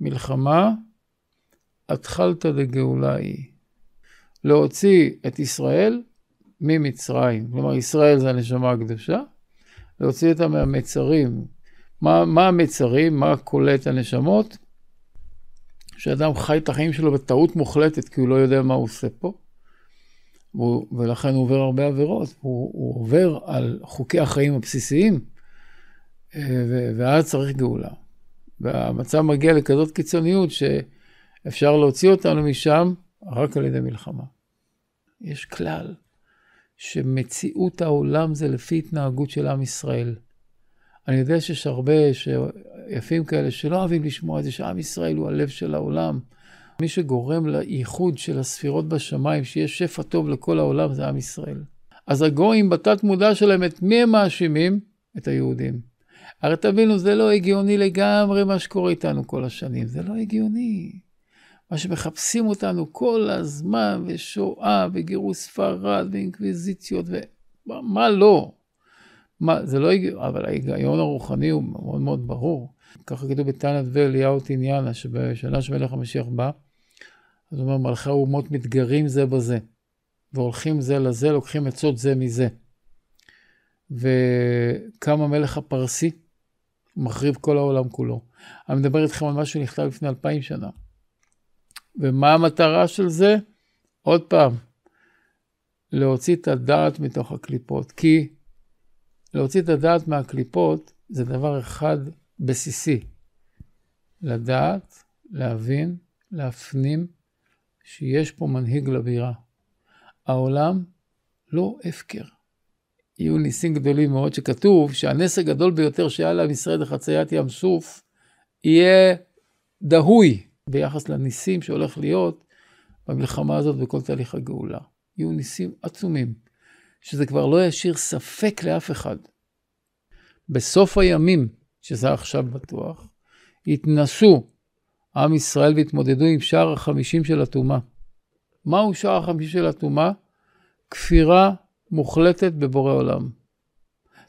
מלחמה, התחלתא דגאולה היא. להוציא את ישראל ממצרים. כלומר, ישראל זה הנשמה הקדושה, להוציא אותה מהמצרים. מה, מה המצרים? מה קולט הנשמות? שאדם חי את החיים שלו בטעות מוחלטת, כי הוא לא יודע מה הוא עושה פה. והוא, ולכן הוא עובר הרבה עבירות. הוא, הוא עובר על חוקי החיים הבסיסיים, אה, ואז צריך גאולה. והמצב מגיע לכזאת קיצוניות שאפשר להוציא אותנו משם רק על ידי מלחמה. יש כלל שמציאות העולם זה לפי התנהגות של עם ישראל. אני יודע שיש הרבה יפים כאלה שלא אוהבים לשמוע את זה, שעם ישראל הוא הלב של העולם. מי שגורם לייחוד של הספירות בשמיים, שיש שפע טוב לכל העולם, זה עם ישראל. אז הגויים בתת מודע שלהם, את מי הם מאשימים? את היהודים. הרי תבינו, זה לא הגיוני לגמרי מה שקורה איתנו כל השנים, זה לא הגיוני. מה שמחפשים אותנו כל הזמן, ושואה, וגירוש ספרד, ואינקוויזיציות, ומה לא. מה, זה לא הגיוני, אבל ההיגיון הרוחני הוא מאוד מאוד ברור. ככה כתוב בתנת ואליהו תניאנה, שבשנה שמלך המשיח בא, אז הוא אומר, מלכי האומות מתגרים זה בזה, והולכים זה לזה, לוקחים עצות זה מזה. וקם המלך הפרסי, מחריב כל העולם כולו. אני מדבר איתכם על משהו שנכתב לפני אלפיים שנה. ומה המטרה של זה? עוד פעם, להוציא את הדעת מתוך הקליפות. כי להוציא את הדעת מהקליפות זה דבר אחד בסיסי. לדעת, להבין, להפנים שיש פה מנהיג לבירה. העולם לא הפקר. יהיו ניסים גדולים מאוד שכתוב שהנס הגדול ביותר שהיה לעם ישראל לחציית ים סוף יהיה דהוי ביחס לניסים שהולך להיות במלחמה הזאת בכל תהליך הגאולה. יהיו ניסים עצומים, שזה כבר לא ישאיר ספק לאף אחד. בסוף הימים, שזה עכשיו בטוח, יתנסו עם ישראל והתמודדו עם שער החמישים של הטומאה. מהו שער החמישים של הטומאה? כפירה מוחלטת בבורא עולם.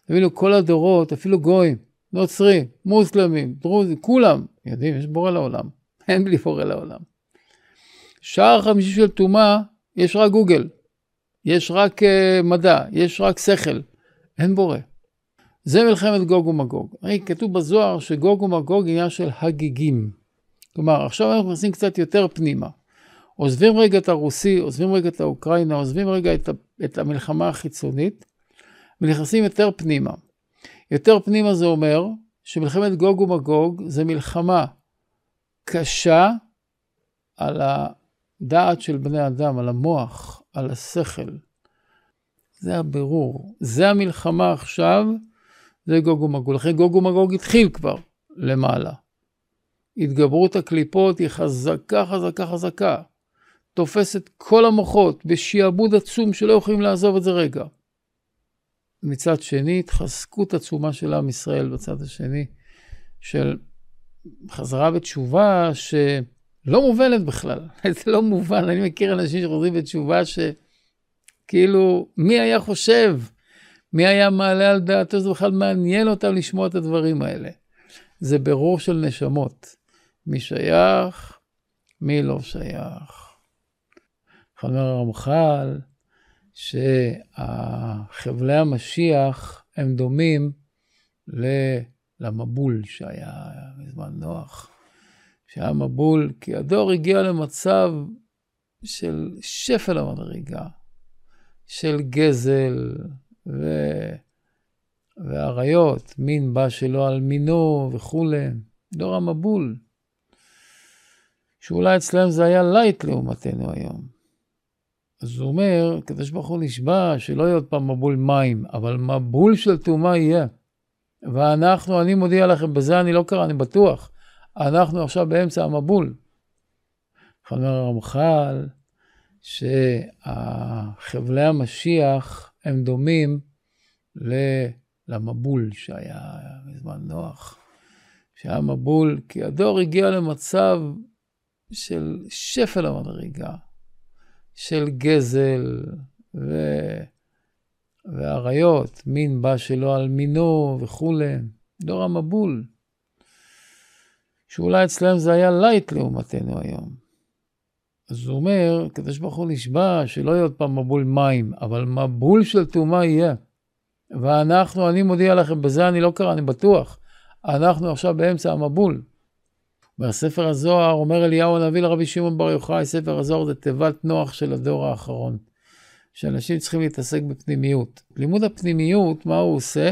תבינו, כל הדורות, אפילו גויים, נוצרים, מוסלמים, דרוזים, כולם יודעים, יש בורא לעולם. אין בלי בורא לעולם. שער חמישי של טומאה, יש רק גוגל, יש רק uh, מדע, יש רק שכל, אין בורא. זה מלחמת גוג ומגוג. הרי כתוב בזוהר שגוג ומגוג עניין של הגיגים. כלומר, עכשיו אנחנו נכנסים קצת יותר פנימה. עוזבים רגע את הרוסי, עוזבים רגע את האוקראינה, עוזבים רגע את, את המלחמה החיצונית, ונכנסים יותר פנימה. יותר פנימה זה אומר שמלחמת גוג ומגוג זה מלחמה קשה על הדעת של בני אדם, על המוח, על השכל. זה הבירור. זה המלחמה עכשיו, זה גוג ומגוג. לכן גוג ומגוג התחיל כבר למעלה. התגברות הקליפות היא חזקה, חזקה, חזקה. תופסת כל המוחות בשעבוד עצום שלא יכולים לעזוב את זה רגע. מצד שני, התחזקות עצומה של עם ישראל בצד השני, של חזרה בתשובה שלא מובנת בכלל. זה לא מובן, אני מכיר אנשים שחוזרים בתשובה שכאילו, מי היה חושב? מי היה מעלה על דעתו שזה בכלל מעניין אותם לשמוע את הדברים האלה? זה ברור של נשמות. מי שייך, מי לא שייך. אומר הרמח"ל, שחבלי המשיח הם דומים למבול שהיה בזמן נוח. שהיה מבול, כי הדור הגיע למצב של שפל המדרגה, של גזל ו... ועריות, מין בא שלא על מינו וכולי, דור המבול. שאולי אצלם זה היה light לעומתנו היום. אז הוא אומר, הקדוש ברוך הוא נשבע שלא יהיה עוד פעם מבול מים, אבל מבול של טומאה יהיה. ואנחנו, אני מודיע לכם, בזה אני לא קרא, אני בטוח, אנחנו עכשיו באמצע המבול. אומר הרמח"ל, שחבלי המשיח הם דומים למבול שהיה בזמן נוח. שהיה מבול, כי הדור הגיע למצב של שפל המדרגה. של גזל ו... ועריות, מין בא שלא על מינו וכולי, דור המבול. שאולי אצלם זה היה light לעומתנו היום. אז הוא אומר, הקדוש ברוך הוא נשבע שלא יהיה עוד פעם מבול מים, אבל מבול של טומאה יהיה. ואנחנו, אני מודיע לכם, בזה אני לא קרא, אני בטוח. אנחנו עכשיו באמצע המבול. בספר הזוהר אומר אליהו הנביא לרבי שמעון בר יוחאי, ספר הזוהר זה תיבת נוח של הדור האחרון. שאנשים צריכים להתעסק בפנימיות. לימוד הפנימיות, מה הוא עושה?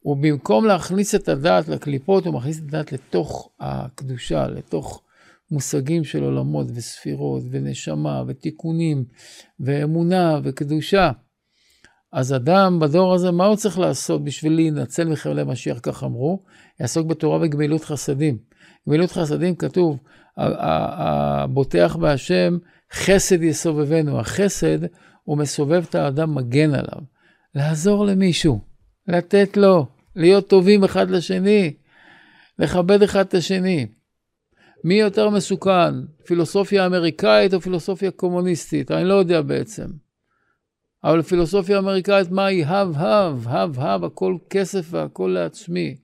הוא במקום להכניס את הדעת לקליפות, הוא מכניס את הדעת לתוך הקדושה, לתוך מושגים של עולמות וספירות ונשמה ותיקונים ואמונה וקדושה. אז אדם בדור הזה, מה הוא צריך לעשות בשביל להינצל מחבלי משיח, כך אמרו? יעסוק בתורה וגמילות חסדים. גמילות חסדים כתוב, הבוטח בהשם, חסד יסובבנו. החסד, הוא מסובב את האדם, מגן עליו. לעזור למישהו, לתת לו, להיות טובים אחד לשני, לכבד אחד את השני. מי יותר מסוכן, פילוסופיה אמריקאית או פילוסופיה קומוניסטית? אני לא יודע בעצם. אבל פילוסופיה אמריקאית, מה היא? הב, הב, הב, הב, הכל כסף והכל לעצמי.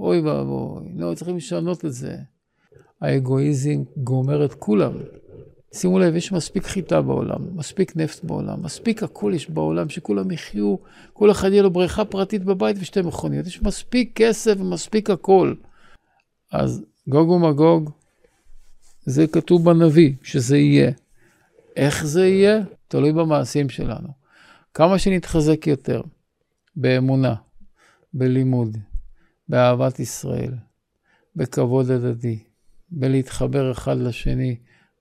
אוי ואבוי, לא, צריכים לשנות את זה. האגואיזם גומר את כולם. שימו לב, יש מספיק חיטה בעולם, מספיק נפט בעולם, מספיק הכל יש בעולם, שכולם יחיו, כל אחד יהיה לו בריכה פרטית בבית ושתי מכוניות. יש מספיק כסף ומספיק הכל. אז גוג ומגוג, זה כתוב בנביא, שזה יהיה. איך זה יהיה? תלוי במעשים שלנו. כמה שנתחזק יותר באמונה, בלימוד, באהבת ישראל, בכבוד הדדי, בלהתחבר אחד לשני,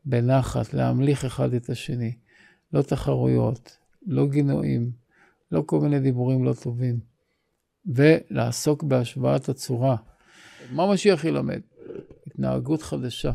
בנחת, להמליך אחד את השני. לא תחרויות, לא גינויים, לא כל מיני דיבורים לא טובים. ולעסוק בהשוואת הצורה. מה משיח ילמד? התנהגות חדשה.